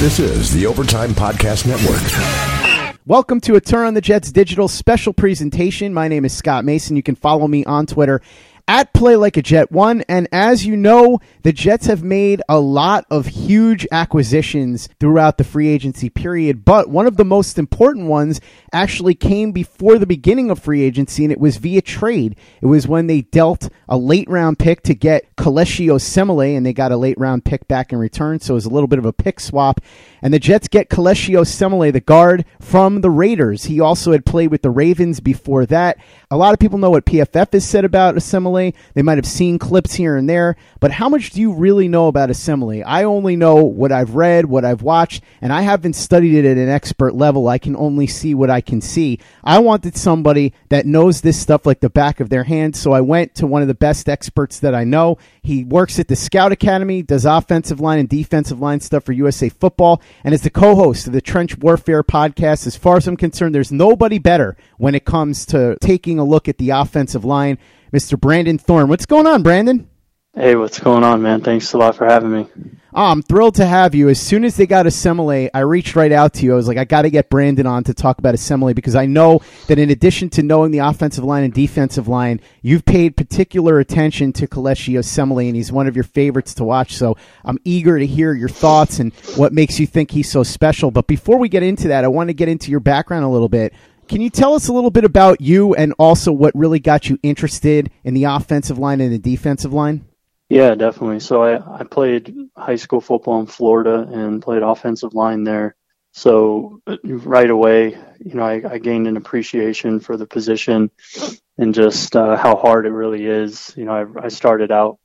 This is the Overtime Podcast Network. Welcome to a Turn on the Jets digital special presentation. My name is Scott Mason. You can follow me on Twitter at Play Like a Jet One. And as you know, the Jets have made a lot of huge acquisitions throughout the free agency period. But one of the most important ones actually came before the beginning of free agency, and it was via trade. It was when they dealt a late round pick to get Kelechi Osemele, and they got a late round pick back in return. So it was a little bit of a pick swap. And the Jets get Kelechi Osemele, the guard from the Raiders. He also had played with the Ravens before that. A lot of people know what PFF has said about Osemele. They might have seen clips here and there, but how much do you really know about Osemele? I only know what I've read, what I've watched, and I haven't studied it at an expert level. I can only see what I can see. I wanted somebody that knows this stuff like the back of their hand, so I went to one of the best experts that I know. He works at the Scout Academy, does offensive line and defensive line stuff for USA Football, and is the co-host of the Trench Warfare podcast. As far as I'm concerned, there's nobody better when it comes to taking a look at the offensive line. Mr. Brandon Thorn. What's going on, Brandon? Hey, what's going on, man? Thanks a lot for having me. Oh, I'm thrilled to have you. As soon as they got Osemele, I reached right out to you. I was like, I got to get Brandon on to talk about Osemele because I know that in addition to knowing the offensive line and defensive line, you've paid particular attention to Kelechi Osemele, and he's one of your favorites to watch. So I'm eager to hear your thoughts and what makes you think he's so special. But before we get into that, I want to get into your background a little bit. Can you tell us a little bit about you and also what really got you interested in the offensive line and the defensive line? Yeah, definitely. So I, I played high school football in Florida and played offensive line there. So right away, you know, I, I gained an appreciation for the position and just uh, how hard it really is. You know, I, I started out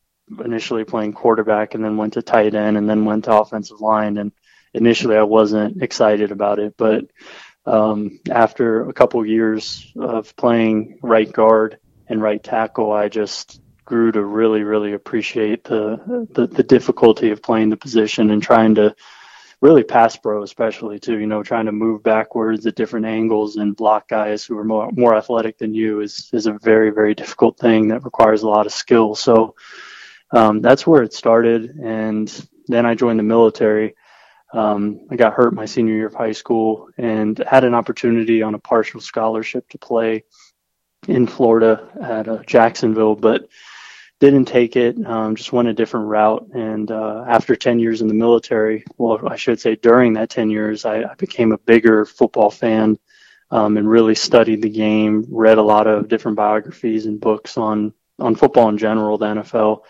initially playing quarterback and then went to tight end and then went to offensive line. And initially I wasn't excited about it, but um, after a couple years of playing right guard and right tackle, I just grew to really, really appreciate the, the, the difficulty of playing the position and trying to really pass pro, especially too. You know, trying to move backwards at different angles and block guys who are more more athletic than you is is a very, very difficult thing that requires a lot of skill. So um, that's where it started, and then I joined the military um, I got hurt my senior year of high school and had an opportunity on a partial scholarship to play in Florida at uh, Jacksonville, but didn't take it. Um, just went a different route. And uh, after 10 years in the military, well, I should say during that 10 years, I, I became a bigger football fan um, and really studied the game. Read a lot of different biographies and books on on football in general, the NFL.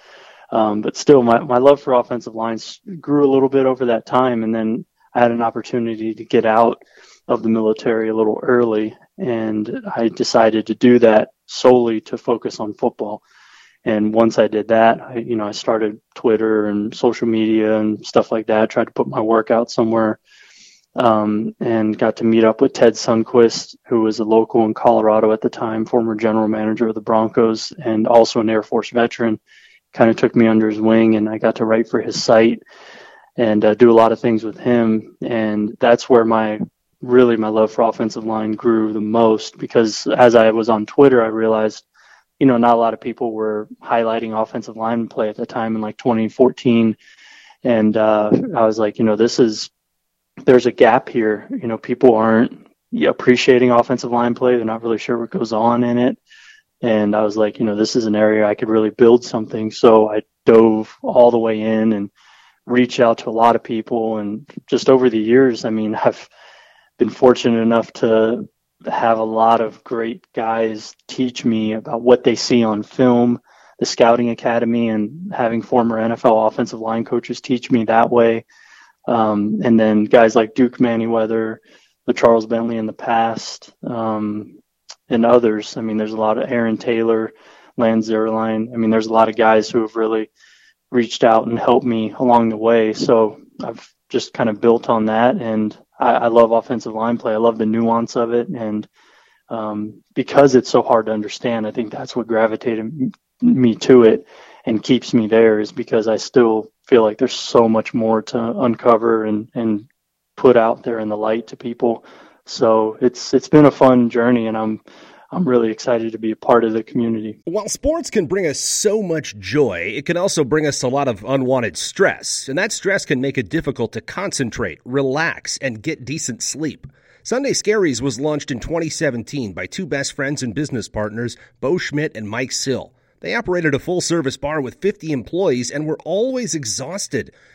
Um, but still, my, my love for offensive lines grew a little bit over that time. And then I had an opportunity to get out of the military a little early. And I decided to do that solely to focus on football. And once I did that, I, you know, I started Twitter and social media and stuff like that, tried to put my work out somewhere. Um, and got to meet up with Ted Sundquist, who was a local in Colorado at the time, former general manager of the Broncos and also an Air Force veteran kind of took me under his wing and I got to write for his site and uh, do a lot of things with him. And that's where my really my love for offensive line grew the most because as I was on Twitter, I realized, you know, not a lot of people were highlighting offensive line play at the time in like 2014. And uh, I was like, you know, this is, there's a gap here. You know, people aren't appreciating offensive line play. They're not really sure what goes on in it. And I was like, you know, this is an area I could really build something. So I dove all the way in and reached out to a lot of people. And just over the years, I mean, I've been fortunate enough to have a lot of great guys teach me about what they see on film, the scouting academy, and having former NFL offensive line coaches teach me that way. Um, and then guys like Duke Manyweather, LeCharles Bentley in the past, um, and others. I mean, there's a lot of Aaron Taylor, Lance Zierlein. I mean, there's a lot of guys who have really reached out and helped me along the way. So I've just kind of built on that. And I, I love offensive line play. I love the nuance of it. And um, because it's so hard to understand, I think that's what gravitated me to it and keeps me there is because I still feel like there's so much more to uncover and, and put out there in the light to people. So it's it's been a fun journey and I'm I'm really excited to be a part of the community. While sports can bring us so much joy, it can also bring us a lot of unwanted stress, and that stress can make it difficult to concentrate, relax, and get decent sleep. Sunday Scaries was launched in 2017 by two best friends and business partners, Bo Schmidt and Mike Sill. They operated a full service bar with 50 employees and were always exhausted.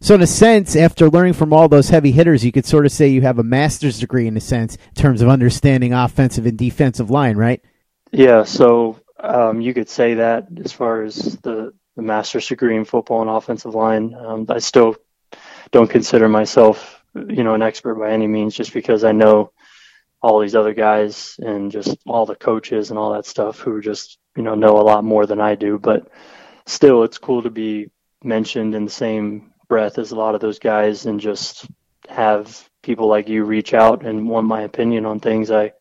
So, in a sense, after learning from all those heavy hitters, you could sort of say you have a master's degree in a sense in terms of understanding offensive and defensive line, right? Yeah, so um, you could say that as far as the, the master's degree in football and offensive line. Um, I still don't consider myself, you know, an expert by any means, just because I know all these other guys and just all the coaches and all that stuff who just, you know, know a lot more than I do. But still, it's cool to be mentioned in the same breath as a lot of those guys and just have people like you reach out and want my opinion on things. I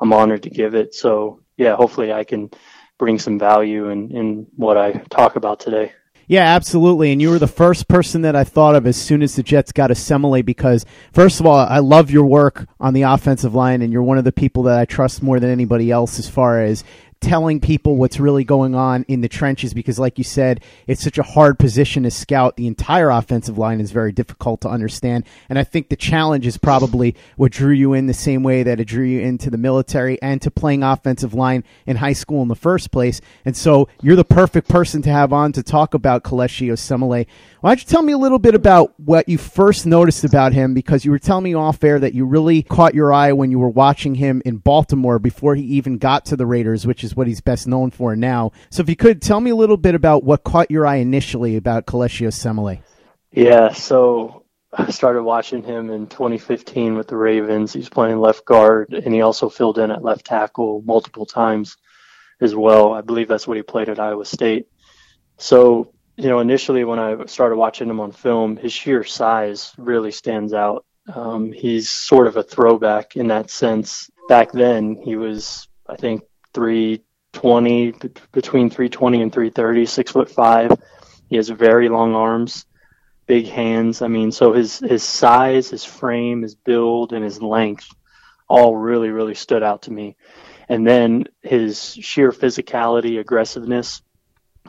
I'm honored to give it. So yeah, hopefully I can bring some value in, in what I talk about today. Yeah, absolutely. And you were the first person that I thought of as soon as the Jets got Osemele because, first of all, I love your work on the offensive line, and you're one of the people that I trust more than anybody else as far as telling people what's really going on in the trenches because like you said it's such a hard position to scout. The entire offensive line is very difficult to understand. And i think the challenge is probably what drew you in the same way that it drew you into the military and to playing offensive line in high school in the first place. And so you're the perfect person to have on to talk about Kelechi Osemele. Why don't you tell me a little bit about what you first noticed about him? Because you were telling me off air that you really caught your eye when you were watching him in Baltimore before he even got to the Raiders which is is what he's best known for now. So if you could tell me a little bit about what caught your eye initially about Kelechi Osemele. Yeah, so I started watching him in 2015 with the Ravens. He's playing left guard, and he also filled in at left tackle multiple times as well. I believe that's what he played at Iowa State. So, you know, initially when I started watching him on film, his sheer size really stands out. Um, he's sort of a throwback in that sense. Back then, he was, I think, 320, between 320 and 330, six foot five. He has very long arms, big hands. I mean, so his, his size, his frame, his build, and his length all really, really stood out to me. And then his sheer physicality, aggressiveness,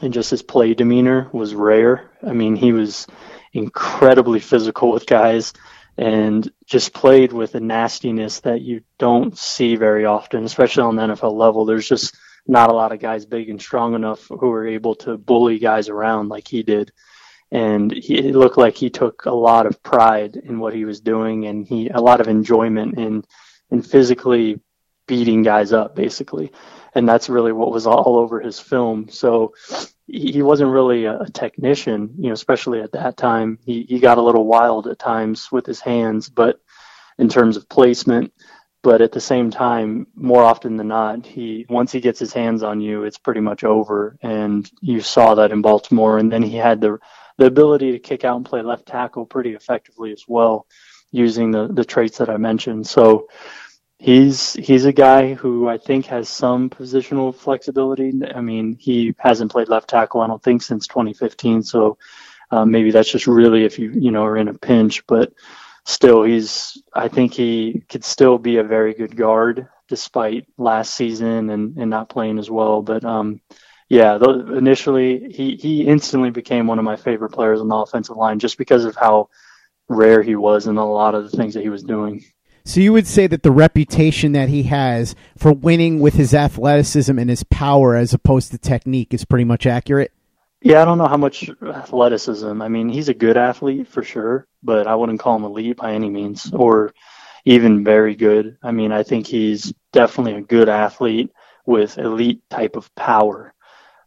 and just his play demeanor was rare. I mean, he was incredibly physical with guys and just played with a nastiness that you don't see very often, especially on the NFL level. There's just not a lot of guys big and strong enough who are able to bully guys around like he did. And he, it looked like he took a lot of pride in what he was doing and he, a lot of enjoyment in, in physically beating guys up basically. And that's really what was all over his film. So he wasn't really a, technician, you know, especially at that time. He, he got a little wild at times with his hands, but in terms of placement, but at the same time, more often than not, he once he gets his hands on you, it's pretty much over. And you saw that in Baltimore. And then he had the the ability to kick out and play left tackle pretty effectively as well, using the the traits that I mentioned. So he's he's a guy who I think has some positional flexibility. I mean, he hasn't played left tackle, I don't think, since 2015. So uh, maybe that's just really if you you know are in a pinch. But still, he's I think he could still be a very good guard despite last season and and not playing as well. But um, yeah, initially he he instantly became one of my favorite players on the offensive line just because of how rare he was and a lot of the things that he was doing. So you would say that the reputation that he has for winning with his athleticism and his power as opposed to technique is pretty much accurate? Yeah, I don't know how much athleticism. I mean, he's a good athlete for sure, but I wouldn't call him elite by any means or even very good. I mean, I think he's definitely a good athlete with elite type of power.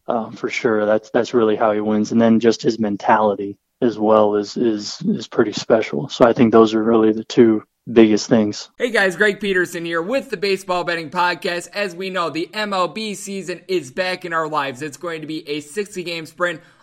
Uh, for sure. That's that's really how he wins, and then just his mentality as well is is is pretty special. So I think those are really the two biggest things. Hey guys, Greg Peterson here with the Baseball Betting Podcast. As we know, the MLB season is back in our lives. It's going to be a 60 game sprint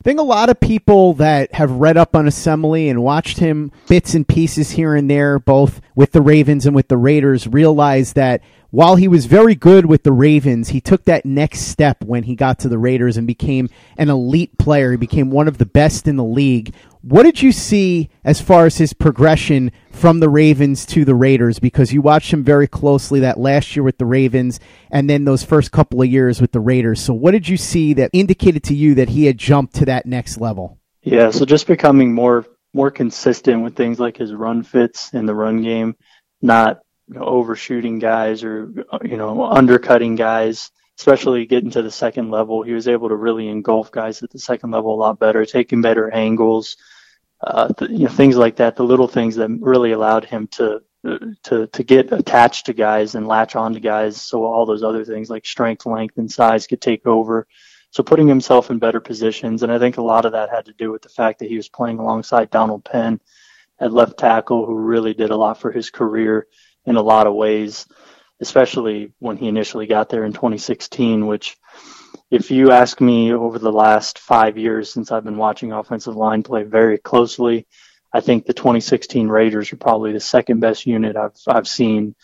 I think a lot of people that have read up on Osemele and watched him bits and pieces here and there, both with the Ravens and with the Raiders, realize that while he was very good with the Ravens, he took that next step when he got to the Raiders and became an elite player. He became one of the best in the league. What did you see as far as his progression from the Ravens to the Raiders? Because you watched him very closely that last year with the Ravens and then those first couple of years with the Raiders. So, what did you see that indicated to you that he had jumped to that next level? Yeah, so just becoming more more consistent with things like his run fits in the run game, not you know, overshooting guys or you know undercutting guys especially getting to the second level he was able to really engulf guys at the second level a lot better taking better angles uh, the, you know things like that the little things that really allowed him to to to get attached to guys and latch on to guys so all those other things like strength length and size could take over. So putting himself in better positions and i think a lot of that had to do with the fact that he was playing alongside donald penn at left tackle who really did a lot for his career in a lot of ways, especially when he initially got there in 2016, which if you ask me over the last five years since I've been watching offensive line play very closely, I think the 2016 Raiders are probably the second best unit I've I've seen,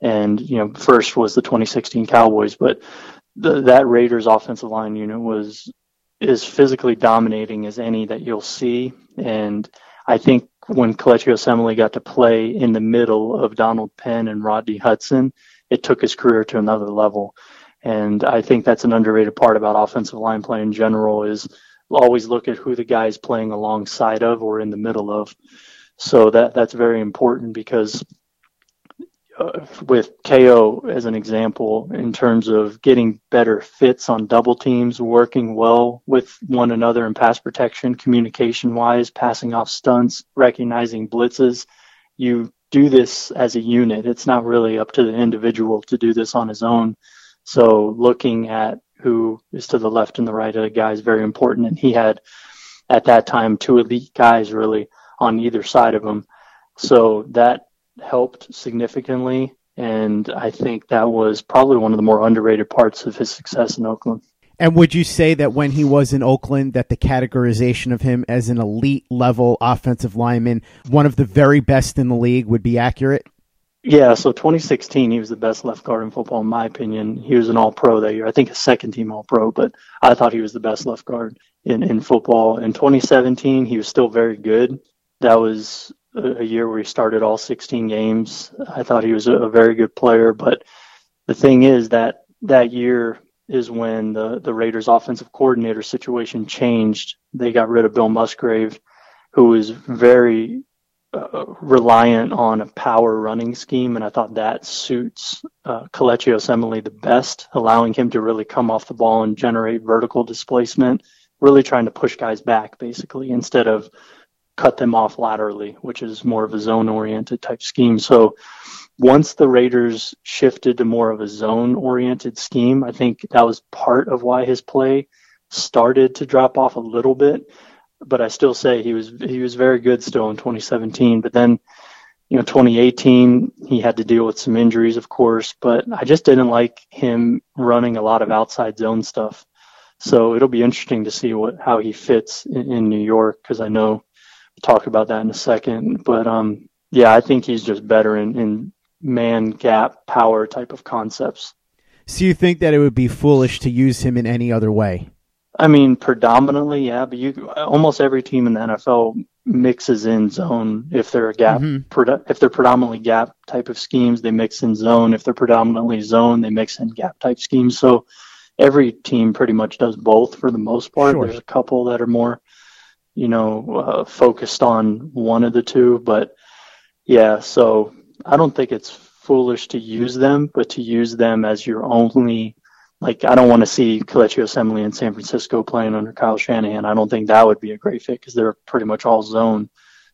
and you know first was the 2016 Cowboys, but the, that Raiders offensive line unit was as physically dominating as any that you'll see, and I think when Kelechi Osemele got to play in the middle of Donald Penn and Rodney Hudson, it took his career to another level. And I think that's an underrated part about offensive line play in general is always look at who the guy is playing alongside of or in the middle of. So that that's very important because uh, with KO as an example in terms of getting better fits on double teams, working well with one another in pass protection, communication wise, passing off stunts, recognizing blitzes. You do this as a unit. It's not really up to the individual to do this on his own. So looking at who is to the left and the right of the guy is very important. And he had at that time two elite guys really on either side of him. So that helped significantly. And I think that was probably one of the more underrated parts of his success in Oakland. And would you say that when he was in Oakland, that the categorization of him as an elite level offensive lineman, one of the very best in the league, would be accurate? Yeah, so 2016, he was the best left guard in football, in my opinion. He was an all pro that year. I think a second team all pro, but I thought he was the best left guard in, in football. In 2017, he was still very good. That was a year where he started all 16 games. I thought he was a very good player, but the thing is that that year is when the the Raiders offensive coordinator situation changed. They got rid of Bill Musgrave, who was very uh, reliant on a power running scheme, and I thought that suits uh, Osemele the best, allowing him to really come off the ball and generate vertical displacement, really trying to push guys back basically instead of cut them off laterally, which is more of a zone oriented type scheme. So once the Raiders shifted to more of a zone oriented scheme, I think that was part of why his play started to drop off a little bit. But I still say he was he was very good still in 2017. But then, you know, 2018 he had to deal with some injuries, of course. But I just didn't like him running a lot of outside zone stuff. So it'll be interesting to see what how he fits in, in New York because I know talk about that in a second. But um, yeah, I think he's just better in, in man gap power type of concepts. So you think that it would be foolish to use him in any other way? I mean, predominantly, yeah, but you almost every team in the NFL mixes in zone if they're a gap. Mm-hmm. if they're predominantly gap type of schemes, they mix in zone. If they're predominantly zone, they mix in gap type schemes. So every team pretty much does both for the most part. Sure. There's a couple that are more, you know, uh, focused on one of the two, but yeah. So I don't think it's foolish to use them, but to use them as your only like I don't want to see Kelechi Osemele in San Francisco playing under Kyle Shanahan. I don't think that would be a great fit because they're pretty much all zone.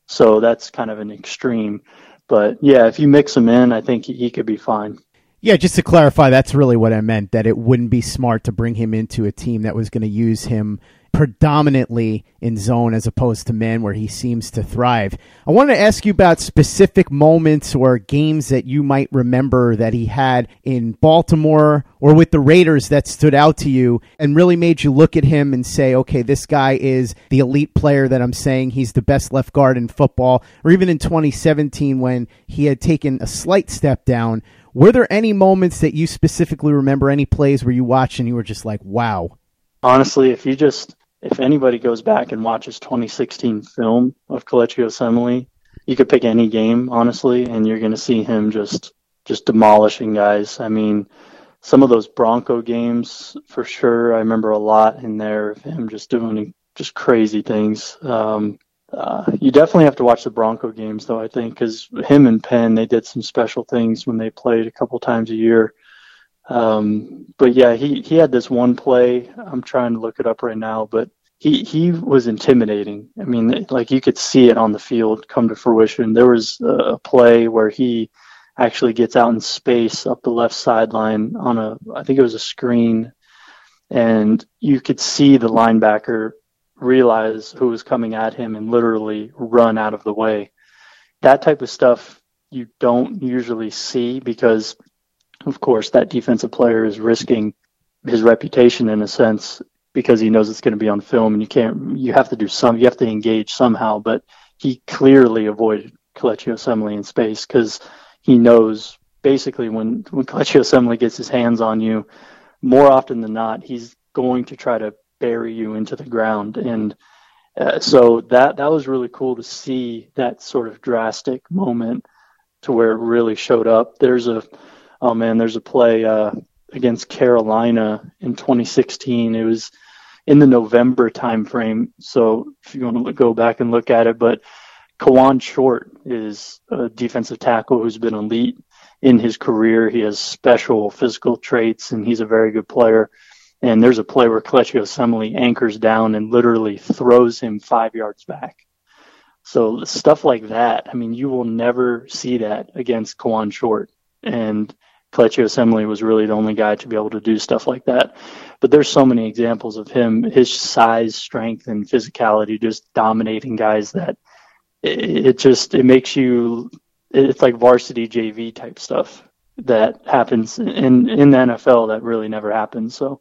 So that's kind of an extreme. But yeah, if you mix them in, I think he could be fine. Yeah, just to clarify, that's really what I meant. That it wouldn't be smart to bring him into a team that was going to use him predominantly in zone as opposed to man where he seems to thrive. I wanted to ask you about specific moments or games that you might remember that he had in Baltimore or with the Raiders that stood out to you and really made you look at him and say, okay, this guy is the elite player that I'm saying he's the best left guard in football, or even in 2017 when he had taken a slight step down. Were there any moments that you specifically remember, any plays where you watched and you were just like, wow? Honestly, if you just if anybody goes back and watches 2016 film of Kelechi Osemele, you could pick any game, honestly, and you're going to see him just just demolishing guys. I mean, some of those Bronco games for sure. I remember a lot in there of him just doing just crazy things. Um, uh, you definitely have to watch the Bronco games, though. I think because him and Penn they did some special things when they played a couple times a year. Um, but yeah, he, he had this one play. I'm trying to look it up right now, but he, he was intimidating. I mean, like you could see it on the field come to fruition. There was a play where he actually gets out in space up the left sideline on a, I think it was a screen, and you could see the linebacker realize who was coming at him and literally run out of the way. That type of stuff you don't usually see because of course, that defensive player is risking his reputation in a sense because he knows it's going to be on film, and you can't. You have to do some. You have to engage somehow. But he clearly avoided Kelechi Osemele in space because he knows basically when when Kelechi Osemele gets his hands on you, more often than not, he's going to try to bury you into the ground. And uh, so that that was really cool to see that sort of drastic moment to where it really showed up. There's a oh man, there's a play uh, against Carolina in 2016. It was in the November timeframe. So if you want to go back and look at it, but Kawann Short is a defensive tackle who's been elite in his career. He has special physical traits and he's a very good player. And there's a play where Kelechi Osemele anchors down and literally throws him five yards back. So stuff like that, I mean, you will never see that against Kawann Short. And Kelechi Osemele was really the only guy to be able to do stuff like that. But there's so many examples of him, his size, strength, and physicality just dominating guys that it, it just it makes you it's like varsity JV type stuff that happens in in the NFL that really never happens. So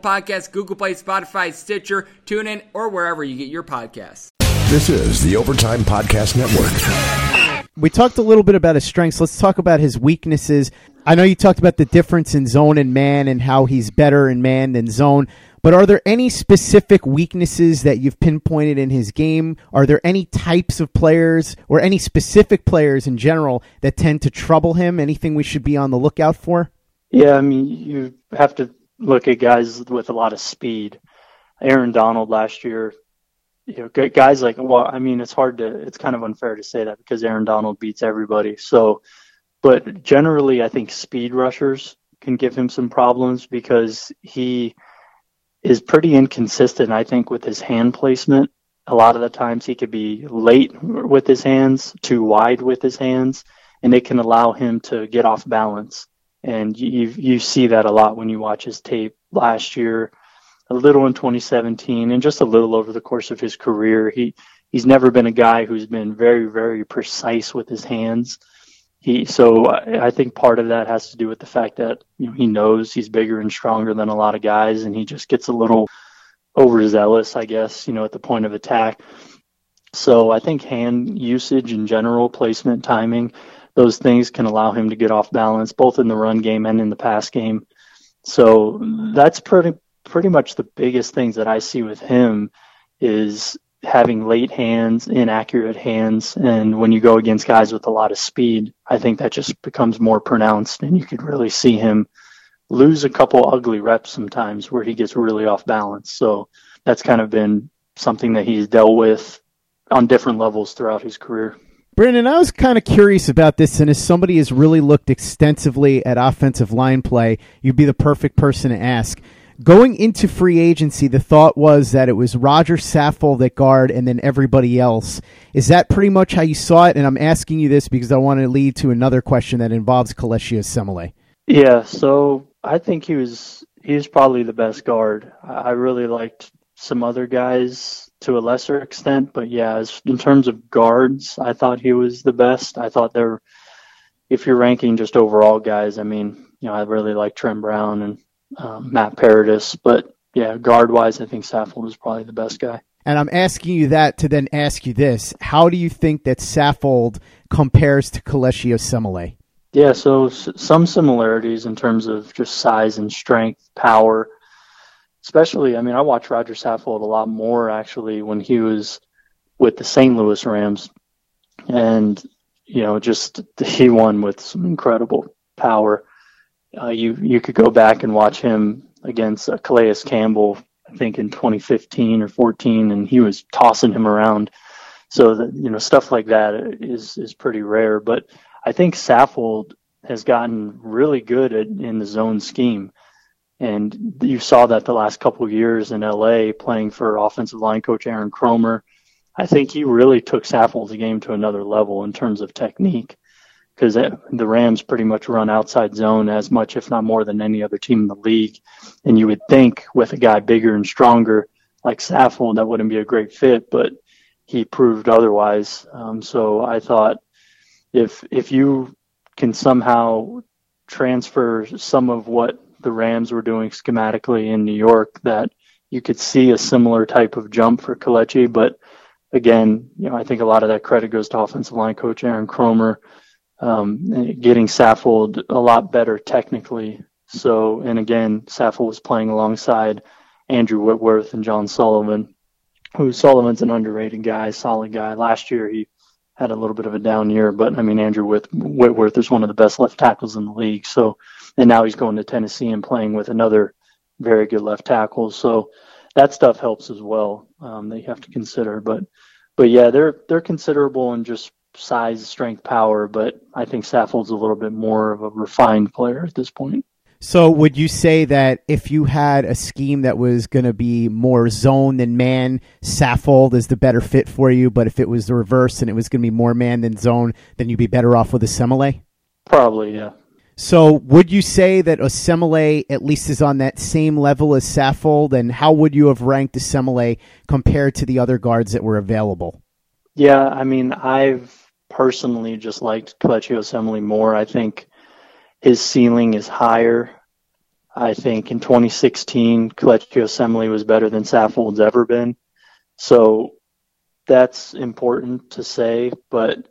Podcasts, Google Play, Spotify, Stitcher, TuneIn, or wherever you get your podcasts. This is the Overtime Podcast Network. We talked a little bit about his strengths. Let's talk about his weaknesses. I know you talked about the difference in zone and man and how he's better in man than zone, but are there any specific weaknesses that you've pinpointed in his game? Are there any types of players or any specific players in general that tend to trouble him? Anything we should be on the lookout for? Yeah, I mean, you have to look at guys with a lot of speed. Aaron Donald last year, you know, guys like, well, I mean, it's hard to, it's kind of unfair to say that because Aaron Donald beats everybody. So, but generally, I think speed rushers can give him some problems because he is pretty inconsistent, I think, with his hand placement. A lot of the times he could be late with his hands, too wide with his hands, and it can allow him to get off balance. And you you see that a lot when you watch his tape last year, a little in 2017, and just a little over the course of his career. He he's never been a guy who's been very very precise with his hands he so I think part of that has to do with the fact that you know he knows he's bigger and stronger than a lot of guys, and he just gets a little overzealous, I guess, you know, at the point of attack. So I think hand usage in general, placement, timing, those things can allow him to get off balance both in the run game and in the pass game. So that's pretty pretty much the biggest things that I see with him is having late hands, inaccurate hands, and when you go against guys with a lot of speed, I think that just becomes more pronounced, and you could really see him lose a couple ugly reps sometimes where he gets really off balance. So that's kind of been something that he's dealt with on different levels throughout his career. Brandon, I was kind of curious about this, and as somebody has really looked extensively at offensive line play, you'd be the perfect person to ask going into free agency, the thought was that it was Roger Saffold at guard and then everybody else. Is that pretty much how you saw it? And I'm asking you this because I want to lead to another question that involves Kelechi Osemele. Yeah, so I think he was he was probably the best guard. I really liked some other guys to a lesser extent, but yeah, as, in terms of guards, I thought he was the best. I thought there, if you're ranking just overall guys, I mean, you know, I really like Trent Brown and um, Matt Paradis. But yeah, guard wise, I think Saffold is probably the best guy. And I'm asking you that to then ask you this: How do you think that Saffold compares to Kelechi Osemele? Yeah, so s- some similarities in terms of just size and strength, power. Especially, I mean, I watched Roger Saffold a lot more actually when he was with the St. Louis Rams, and you know, just he won with some incredible power. Uh, you you could go back and watch him against uh, Calais Campbell, I think in 2015 or 14, and he was tossing him around. So that you know stuff like that is is pretty rare. But I think Saffold has gotten really good at, in the zone scheme, and you saw that the last couple years in LA playing for offensive line coach Aaron Kromer. I think he really took Saffold's game to another level in terms of technique because the Rams pretty much run outside zone as much, if not more, than any other team in the league. And you would think with a guy bigger and stronger like Saffold, that wouldn't be a great fit, but he proved otherwise. Um, so I thought if if you can somehow transfer some of what the Rams were doing schematically in New York, that you could see a similar type of jump for Kelechi. But again, you know, I think a lot of that credit goes to offensive line coach Aaron Kromer um, getting Saffold a lot better technically. So, and again, Saffold was playing alongside Andrew Whitworth and John Sullivan, who Sullivan's an underrated guy, solid guy. Last year he had a little bit of a down year, but I mean Andrew Whitworth is one of the best left tackles in the league. So, and now he's going to Tennessee and playing with another very good left tackle. So that stuff helps as well. Um, that you have to consider, but but yeah, they're they're considerable in just size, strength, power, but I think Saffold's a little bit more of a refined player at this point. So, would you say that if you had a scheme that was going to be more zone than man, Saffold is the better fit for you? But if it was the reverse and it was going to be more man than zone, then you'd be better off with Osemele? Probably, yeah. So, would you say that Osemele at least is on that same level as Saffold? And how would you have ranked Osemele compared to the other guards that were available? Yeah, I mean, I've personally just liked Kelechi Osemele more. I think his ceiling is higher. I think in 2016, Kelechi Osemele was better than Saffold's ever been. So that's important to say. But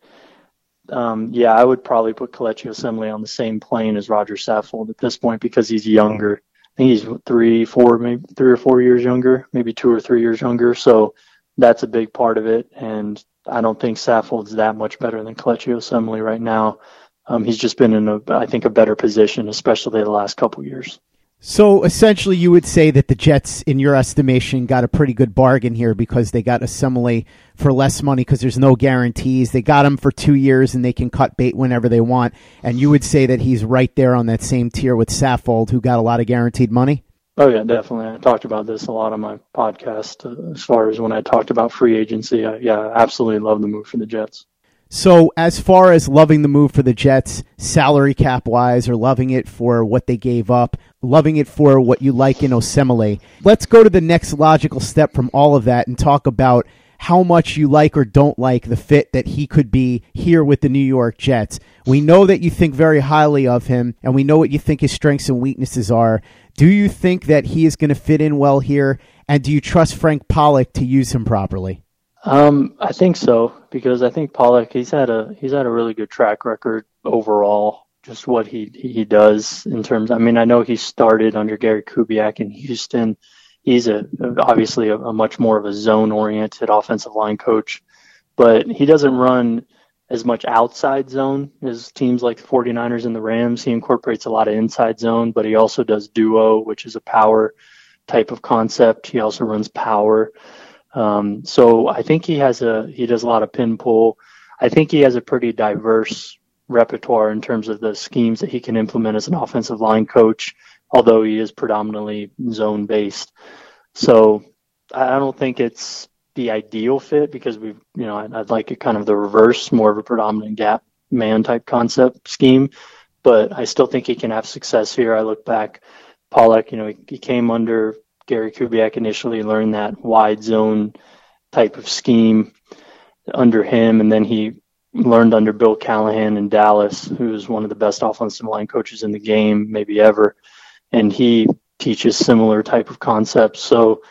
um, yeah, I would probably put Kelechi Osemele on the same plane as Roger Saffold at this point because he's younger. I think he's three, four, maybe three or four years younger, maybe two or three years younger. So that's a big part of it. And I don't think Saffold's that much better than Kelechi Osemele right now. Um, he's just been in a, I think, a better position, especially the last couple years. So essentially, you would say that the Jets, in your estimation, got a pretty good bargain here because they got Osemele for less money because there's no guarantees. They got him for two years and they can cut bait whenever they want. And you would say that he's right there on that same tier with Saffold, who got a lot of guaranteed money. Oh yeah, definitely. I talked about this a lot on my podcast uh, as far as when I talked about free agency. I, yeah, absolutely love the move for the Jets. So, as far as loving the move for the Jets, salary cap wise, or loving it for what they gave up, loving it for what you like in Osemele, let's go to the next logical step from all of that and talk about how much you like or don't like the fit that he could be here with the New York Jets. We know that you think very highly of him, and we know what you think his strengths and weaknesses are. Do you think that he is going to fit in well here, and do you trust Frank Pollack to use him properly? Um, I think so because I think Pollack he's had a he's had a really good track record overall. Just what he he does in terms. I mean, I know he started under Gary Kubiak in Houston. He's a obviously a, a much more of a zone oriented offensive line coach, but he doesn't run as much outside zone as teams like the 49ers and the Rams. He incorporates a lot of inside zone, but he also does duo, which is a power type of concept. He also runs power. Um, so I think he has a he does a lot of pin pull. I think he has a pretty diverse repertoire in terms of the schemes that he can implement as an offensive line coach, although he is predominantly zone based. So I don't think it's the ideal fit because we, you know, I'd, I'd like it kind of the reverse, more of a predominant gap man type concept scheme. But I still think he can have success here. I look back, Pollack, you know, he, he came under Gary Kubiak initially learned that wide zone type of scheme under him, and then he learned under Bill Callahan in Dallas, who's one of the best offensive line coaches in the game, maybe ever, and he teaches similar type of concepts. So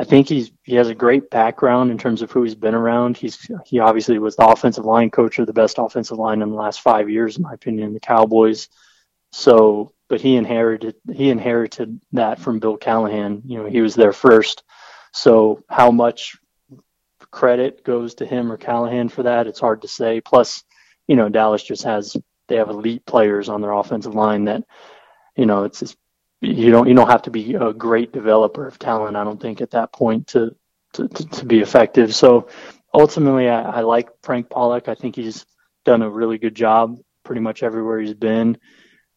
I think he's he has a great background in terms of who he's been around. He's he obviously was the offensive line coach of the best offensive line in the last five years, in my opinion, the Cowboys. So but he inherited he inherited that from Bill Callahan. You know, he was there first. So how much credit goes to him or Callahan for that? It's hard to say. Plus, you know, Dallas just has they have elite players on their offensive line that, you know, it's just, you don't you don't have to be a great developer of talent. I don't think at that point to to, to be effective. So ultimately, I, I like Frank Pollack. I think he's done a really good job pretty much everywhere he's been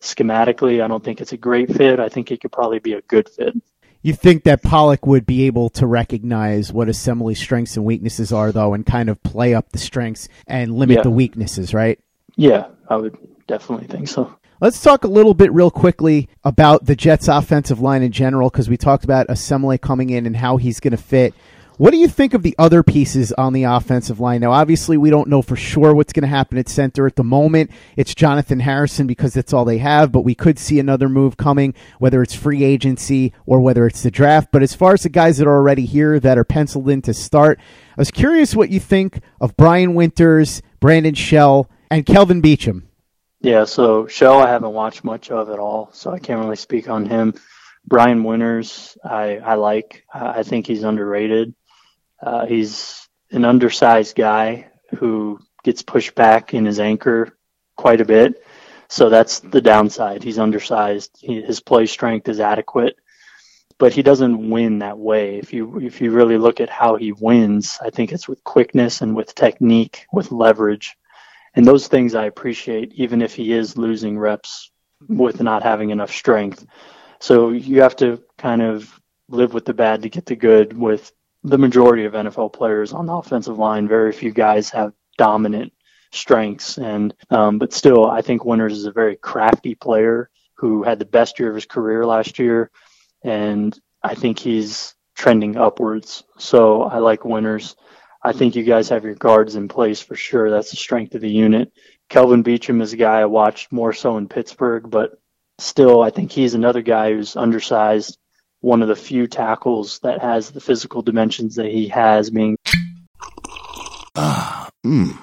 schematically, I don't think it's a great fit. I think it could probably be a good fit. You think that Pollack would be able to recognize what Osemele's strengths and weaknesses are, though, and kind of play up the strengths and limit yeah. the weaknesses, right? Yeah, I would definitely think so. Let's talk a little bit real quickly about the Jets' offensive line in general, because we talked about Osemele coming in and how he's going to fit. What do you think of the other pieces on the offensive line? Now, obviously, we don't know for sure what's going to happen at center at the moment. It's Jonathan Harrison because that's all they have, but we could see another move coming, whether it's free agency or whether it's the draft. But as far as the guys that are already here that are penciled in to start, I was curious what you think of Brian Winters, Brandon Shell, and Kelvin Beachum. Yeah, so Shell I haven't watched much of at all, so I can't really speak on him. Brian Winters, I, I like. I think he's underrated. Uh, he's an undersized guy who gets pushed back in his anchor quite a bit. So that's the downside. He's undersized. He, his play strength is adequate, but he doesn't win that way. If you if you really look at how he wins, I think it's with quickness and with technique, with leverage, and those things I appreciate. Even if he is losing reps with not having enough strength, so you have to kind of live with the bad to get the good with the majority of NFL players on the offensive line. Very few guys have dominant strengths, and um, but still, I think Winters is a very crafty player who had the best year of his career last year, and I think he's trending upwards. So I like Winters. I think you guys have your guards in place for sure. That's the strength of the unit. Kelvin Beachum is a guy I watched more so in Pittsburgh, but still, I think he's another guy who's undersized one of the few tackles that has the physical dimensions that he has being. Ah, mmm.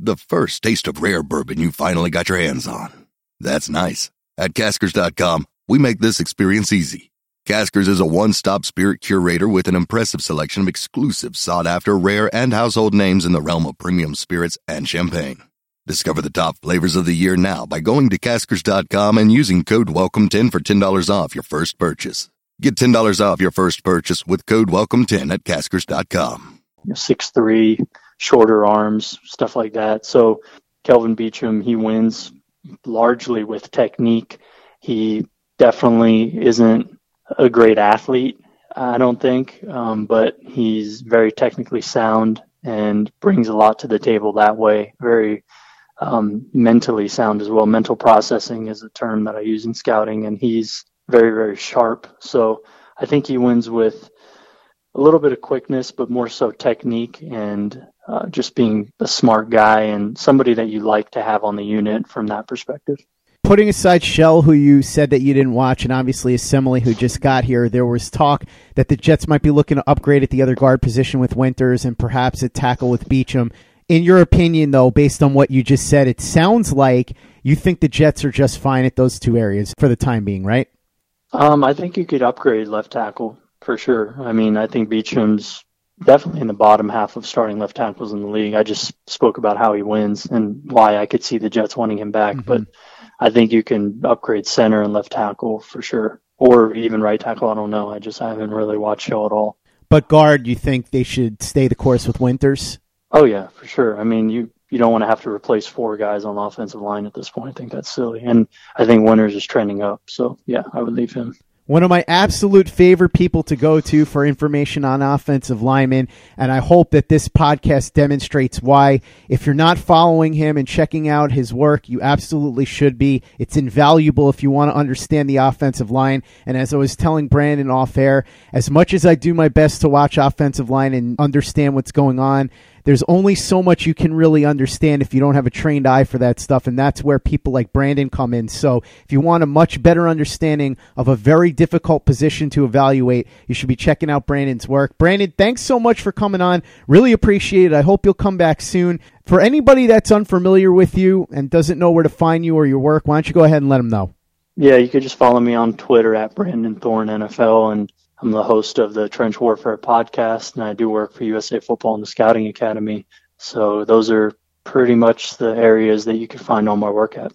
The first taste of rare bourbon you finally got your hands on. That's nice. At caskers.com, we make this experience easy. Caskers is a one stop spirit curator with an impressive selection of exclusive, sought after, rare, and household names in the realm of premium spirits and champagne. Discover the top flavors of the year now by going to caskers.com and using code WELCOME10 for $10 off your first purchase. Get $10 off your first purchase with code WELCOME10 at caskers.com. Six three, shorter arms, stuff like that. So Kelvin Beachum, he wins largely with technique. He definitely isn't a great athlete, I don't think, um, but he's very technically sound and brings a lot to the table that way. Very um, mentally sound as well. Mental processing is a term that I use in scouting, and he's very, very sharp. So I think he wins with a little bit of quickness, but more so technique and uh, just being a smart guy and somebody that you like to have on the unit from that perspective putting aside Shell, who you said that you didn't watch, and obviously Osemele, who just got here, there was talk that the Jets might be looking to upgrade at the other guard position with Winters and perhaps a tackle with Beachum. In your opinion, though, based on what you just said, it sounds like you think the Jets are just fine at those two areas for the time being, right? Um, I think you could upgrade left tackle for sure. I mean, I think Beachum's definitely in the bottom half of starting left tackles in the league. I just spoke about how he wins and why I could see the Jets wanting him back, mm-hmm. but I think you can upgrade center and left tackle for sure, or even right tackle. I don't know. I just haven't really watched Shell at all. But guard, you think they should stay the course with Winters? Oh yeah, for sure. I mean, you you don't want to have to replace four guys on the offensive line at this point. I think that's silly, and I think Winters is trending up. So yeah, I would leave him one of my absolute favorite people to go to for information on offensive linemen. And I hope that this podcast demonstrates why. If you're not following him and checking out his work, you absolutely should be. It's invaluable if you want to understand the offensive line. And as I was telling Brandon off air, as much as I do my best to watch offensive line and understand what's going on, there's only so much you can really understand if you don't have a trained eye for that stuff, and that's where people like Brandon come in. So if you want a much better understanding of a very difficult position to evaluate, you should be checking out Brandon's work. Brandon, thanks so much for coming on. Really appreciate it. I hope you'll come back soon. For anybody that's unfamiliar with you and doesn't know where to find you or your work, why don't you go ahead and let them know? Yeah, you could just follow me on Twitter at Brandon Thorn NFL and I'm the host of the Trench Warfare podcast, and I do work for USA Football and the Scouting Academy. So those are pretty much the areas that you can find all my work at.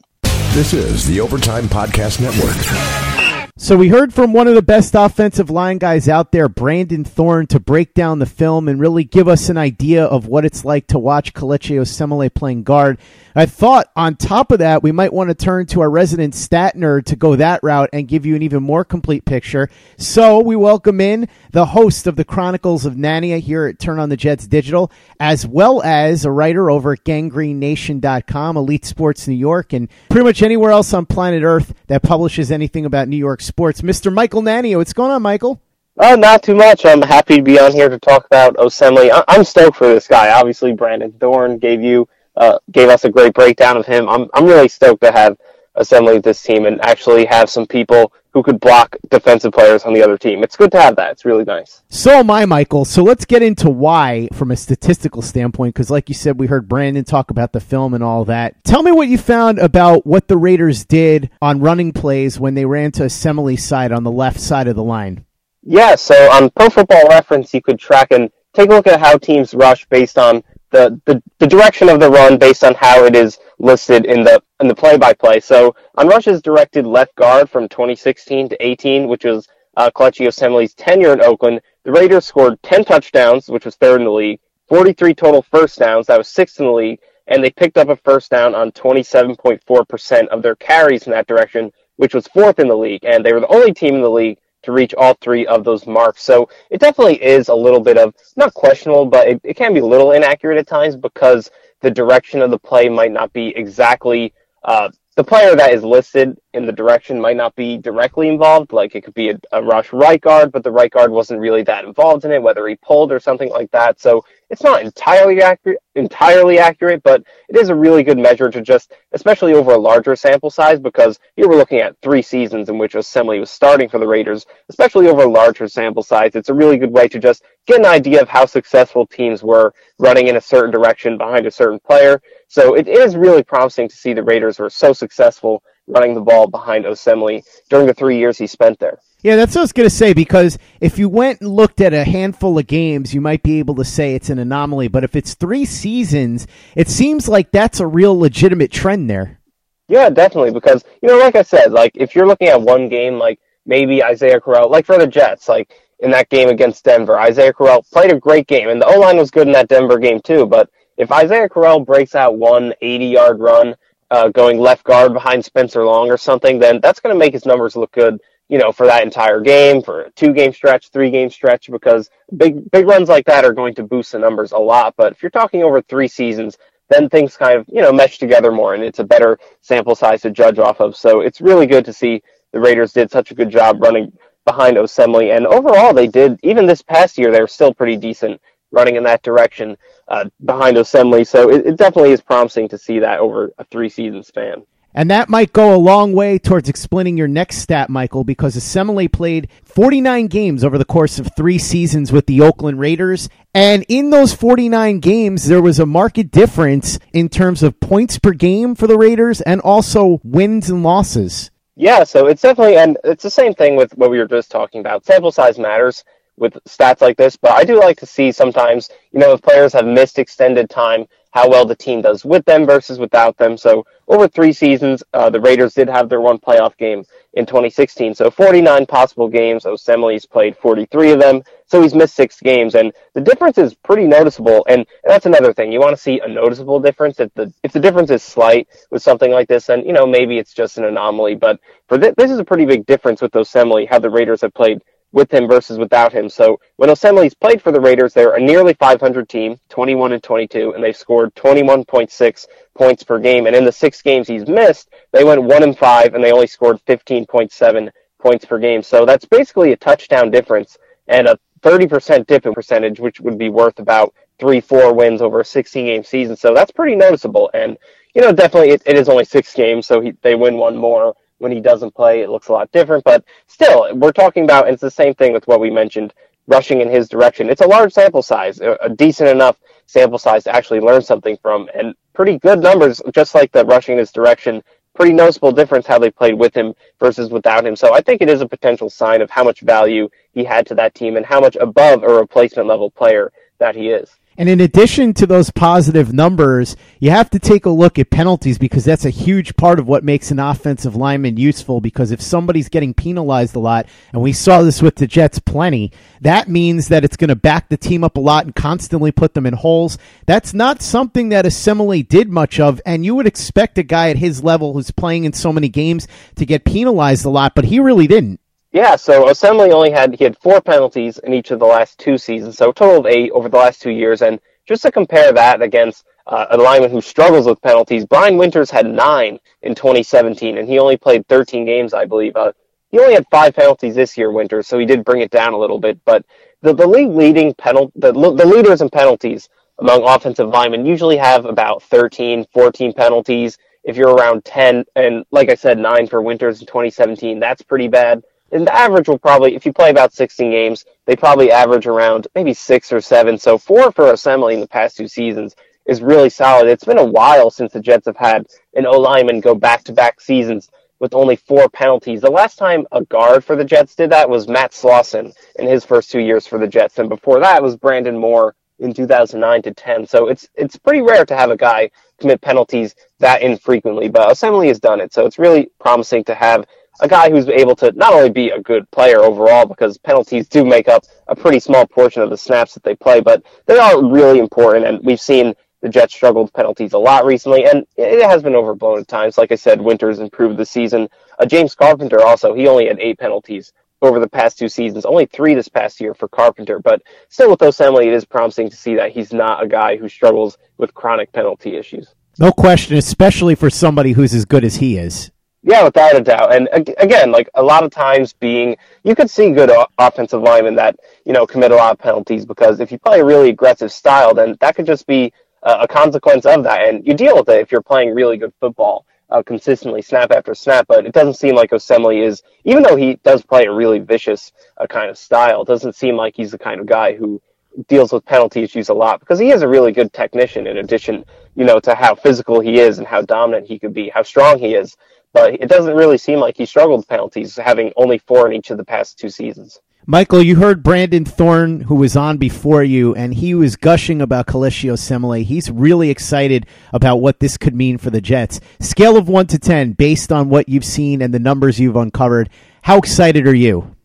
This is the Overtime Podcast Network. So we heard from one of the best offensive line guys out there, Brandon Thorn, to break down the film and really give us an idea of what it's like to watch Kelechi Osemele playing guard. I thought on top of that, we might want to turn to our resident stat nerd to go that route and give you an even more complete picture. So we welcome in the host of the Chronicles of Nania here at Turn on the Jets Digital, as well as a writer over at ganggreennation.com, Elite Sports New York, and pretty much anywhere else on planet Earth that publishes anything about New York sports. Mr. Michael Nania, what's going on, Michael? Oh, not too much. I'm happy to be on here to talk about Osemele. I'm stoked for this guy. Obviously, Brandon Thorn gave you uh, gave us a great breakdown of him. I'm I'm really stoked to have Osemele this team and actually have some people who could block defensive players on the other team. It's good to have that. It's really nice. So am I, Michael. So let's get into why from a statistical standpoint, because like you said, we heard Brandon talk about the film and all that. Tell me what you found about what the Raiders did on running plays when they ran to Osemele's side on the left side of the line. Yeah, so on Pro Football Reference, you could track and take a look at how teams rush based on the, the, the direction of the run based on how it is listed in the in the play-by-play. So on Rush's directed left guard from 2016 to 18, which was uh, Kelechi tenure in Oakland, the Raiders scored 10 touchdowns, which was third in the league, 43 total first downs, that was sixth in the league, and they picked up a first down on 27.4% of their carries in that direction, which was fourth in the league. And they were the only team in the league to reach all three of those marks. So it definitely is a little bit of, not questionable, but it, it can be a little inaccurate at times because the direction of the play might not be exactly uh, the player that is listed in the direction might not be directly involved. Like it could be a, a, rush right guard, but the right guard wasn't really that involved in it, whether he pulled or something like that. So it's not entirely accurate, entirely accurate, but it is a really good measure to just, especially over a larger sample size, because here we're looking at three seasons in which Osemele was starting for the Raiders, especially over a larger sample size. It's a really good way to just get an idea of how successful teams were running in a certain direction behind a certain player. So it is really promising to see the Raiders were so successful running the ball behind Osemele during the three years he spent there. Yeah, that's what I was going to say because if you went and looked at a handful of games, you might be able to say it's an anomaly. But if it's three seasons, it seems like that's a real legitimate trend there. Yeah, definitely. Because, you know, like I said, like if you're looking at one game, like maybe Isaiah Crowell, like for the Jets, like in that game against Denver, Isaiah Crowell played a great game. And the O line was good in that Denver game too. But if Isaiah Crowell breaks out one 80 yard run, uh, going left guard behind Spencer Long or something, then that's going to make his numbers look good you know, for that entire game, for a two game stretch, three game stretch, because big big runs like that are going to boost the numbers a lot. But if you're talking over three seasons, then things kind of, you know, mesh together more and it's a better sample size to judge off of. So it's really good to see the Raiders did such a good job running behind Osemele. And overall, they did, even this past year, they were still pretty decent running in that direction uh, behind Osemele. So it, it definitely is promising to see that over a three season span. And that might go a long way towards explaining your next stat, Michael, because Osemele played 49 games over the course of three seasons with the Oakland Raiders. And in those 49 games, there was a marked difference in terms of points per game for the Raiders and also wins and losses. Yeah, so it's definitely, and it's the same thing with what we were just talking about. Sample size matters with stats like this, but I do like to see sometimes, you know, if players have missed extended time, how well the team does with them versus without them. So over three seasons, uh, the Raiders did have their one playoff game in 2016. So 49 possible games. Osemele's played 43 of them. So he's missed six games. And the difference is pretty noticeable. And that's another thing. You want to see a noticeable difference. If the, if the difference is slight with something like this, then, you know, maybe it's just an anomaly. But for th- this is a pretty big difference with Osemele, how the Raiders have played with him versus without him. So when Osemele's played for the Raiders, they're a nearly 500 team, 21 and 22, and they've scored 21.6 points per game. And in the six games he's missed, they went one and five, and they only scored 15.7 points per game. So that's basically a touchdown difference and a 30% dip in percentage, which would be worth about three, four wins over a 16 game season. So that's pretty noticeable. And, you know, definitely it, it is only six games, so he, they win one more when he doesn't play, it looks a lot different. But still, we're talking about it's the same thing with what we mentioned rushing in his direction. It's a large sample size, a decent enough sample size to actually learn something from, and pretty good numbers, just like the rushing in his direction. Pretty noticeable difference how they played with him versus without him. So I think it is a potential sign of how much value he had to that team and how much above a replacement level player that he is. And in addition to those positive numbers, you have to take a look at penalties because that's a huge part of what makes an offensive lineman useful. Because if somebody's getting penalized a lot, and we saw this with the Jets plenty, that means that it's going to back the team up a lot and constantly put them in holes. That's not something that Osemele did much of, and you would expect a guy at his level who's playing in so many games to get penalized a lot, but he really didn't. Yeah, so Osemele only had he had four penalties in each of the last two seasons, so total of eight over the last two years. And just to compare that against uh, a lineman who struggles with penalties, Brian Winters had nine in 2017, and he only played 13 games, I believe. Uh, he only had five penalties this year, Winters, so he did bring it down a little bit. But the, the league leading penalty, the, the leaders in penalties among offensive linemen usually have about 13, 14 penalties. If you're around 10, and like I said, nine for Winters in 2017, that's pretty bad and the average will probably, if you play about 16 games, they probably average around maybe six or seven. So four for Osemele in the past two seasons is really solid. It's been a while since the Jets have had an O lineman go back to back seasons with only four penalties. The last time a guard for the Jets did that was Matt Slauson in his first two years for the Jets, and before that was Brandon Moore in 2009 to 10. So it's it's pretty rare to have a guy commit penalties that infrequently, but Osemele has done it. So it's really promising to have a guy who's able to not only be a good player overall, because penalties do make up a pretty small portion of the snaps that they play, but they are really important. And we've seen the Jets struggle with penalties a lot recently, and it has been overblown at times. Like I said, Winters improved the season. Uh, James Carpenter also, he only had eight penalties over the past two seasons, only three this past year for Carpenter. But still, with Osemele, it is promising to see that he's not a guy who struggles with chronic penalty issues. No question, especially for somebody who's as good as he is. Yeah, without a doubt. And again, like a lot of times being, you could see good offensive linemen that, you know, commit a lot of penalties because if you play a really aggressive style, then that could just be a consequence of that. And you deal with it if you're playing really good football uh, consistently, snap after snap. But it doesn't seem like Osemele is, even though he does play a really vicious uh, kind of style, it doesn't seem like he's the kind of guy who deals with penalty issues a lot because he is a really good technician in addition you know, to how physical he is and how dominant he could be, how strong he is. But it doesn't really seem like he struggled with penalties, having only four in each of the past two seasons. Michael, you heard Brandon Thorn, who was on before you, and he was gushing about Kelechi Osemele. He's really excited about what this could mean for the Jets. Scale of 1 to 10, based on what you've seen and the numbers you've uncovered, how excited are you?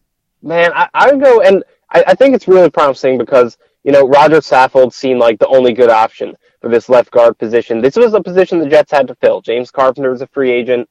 Man, I, I go, and I, I think it's really promising because, you know, Roger Saffold seemed like the only good option for this left guard position. This was a position the Jets had to fill. James Carpenter was a free agent.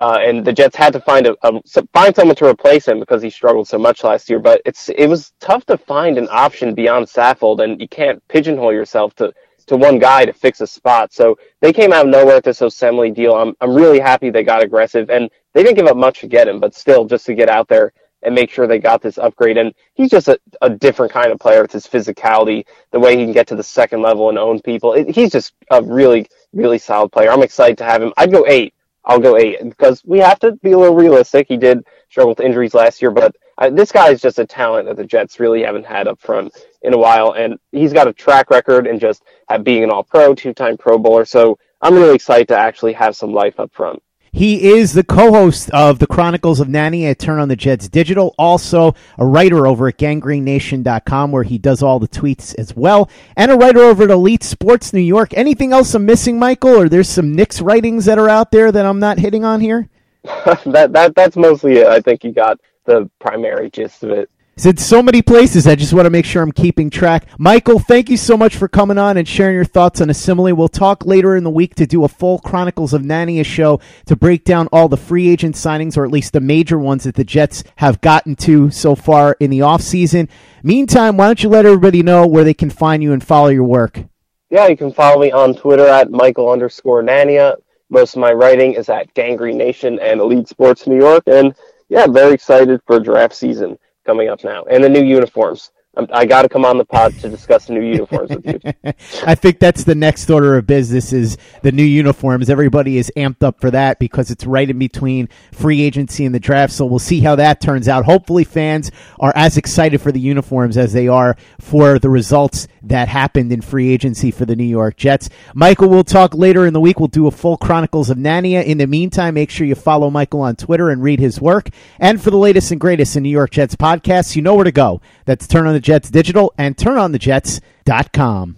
Uh, and the Jets had to find a, a, find someone to replace him because he struggled so much last year. But it's it was tough to find an option beyond Saffold, and you can't pigeonhole yourself to to one guy to fix a spot. So they came out of nowhere with this Osemele deal. I'm I'm really happy they got aggressive, and they didn't give up much to get him, but still just to get out there and make sure they got this upgrade. And he's just a, a different kind of player with his physicality, the way he can get to the second level and own people. It, he's just a really really solid player. I'm excited to have him. I'd go eight I'll go eight because we have to be a little realistic. He did struggle with injuries last year, but uh, this guy is just a talent that the Jets really haven't had up front in a while, and he's got a track record and just being an All Pro, two time Pro Bowler. So I'm really excited to actually have some life up front. He is the co-host of the Chronicles of Nania at Turn on the Jets Digital, also a writer over at ganggreennation.com where he does all the tweets as well, and a writer over at Elite Sports New York. Anything else I'm missing, Michael, or there's some Knicks writings that are out there that I'm not hitting on here? that that that's mostly it. I think you got the primary gist of it. It's in so many places. I just want to make sure I'm keeping track. Michael, thank you so much for coming on and sharing your thoughts on Osemele. We'll talk later in the week to do a full Chronicles of Nania show to break down all the free agent signings, or at least the major ones that the Jets have gotten to so far in the offseason. Meantime, why don't you let everybody know where they can find you and follow your work? Yeah, you can follow me on Twitter at Michael underscore Nania. Most of my writing is at Gang Green Nation and Elite Sports New York. And yeah, very excited for draft season coming up now, and the new uniforms. I got to come on the pod to discuss the new uniforms with you. I think that's the next order of business is the new uniforms. Everybody is amped up for that because it's right in between free agency and the draft. So we'll see how that turns out. Hopefully fans are as excited for the uniforms as they are for the results that happened in free agency for the New York Jets. Michael, we'll talk later in the week. We'll do a full Chronicles of Nania. In the meantime, make sure you follow Michael on Twitter and read his work. And for the latest and greatest in New York Jets podcasts, you know where to go. That's Turn on the Jets Digital and turnonthejets.com.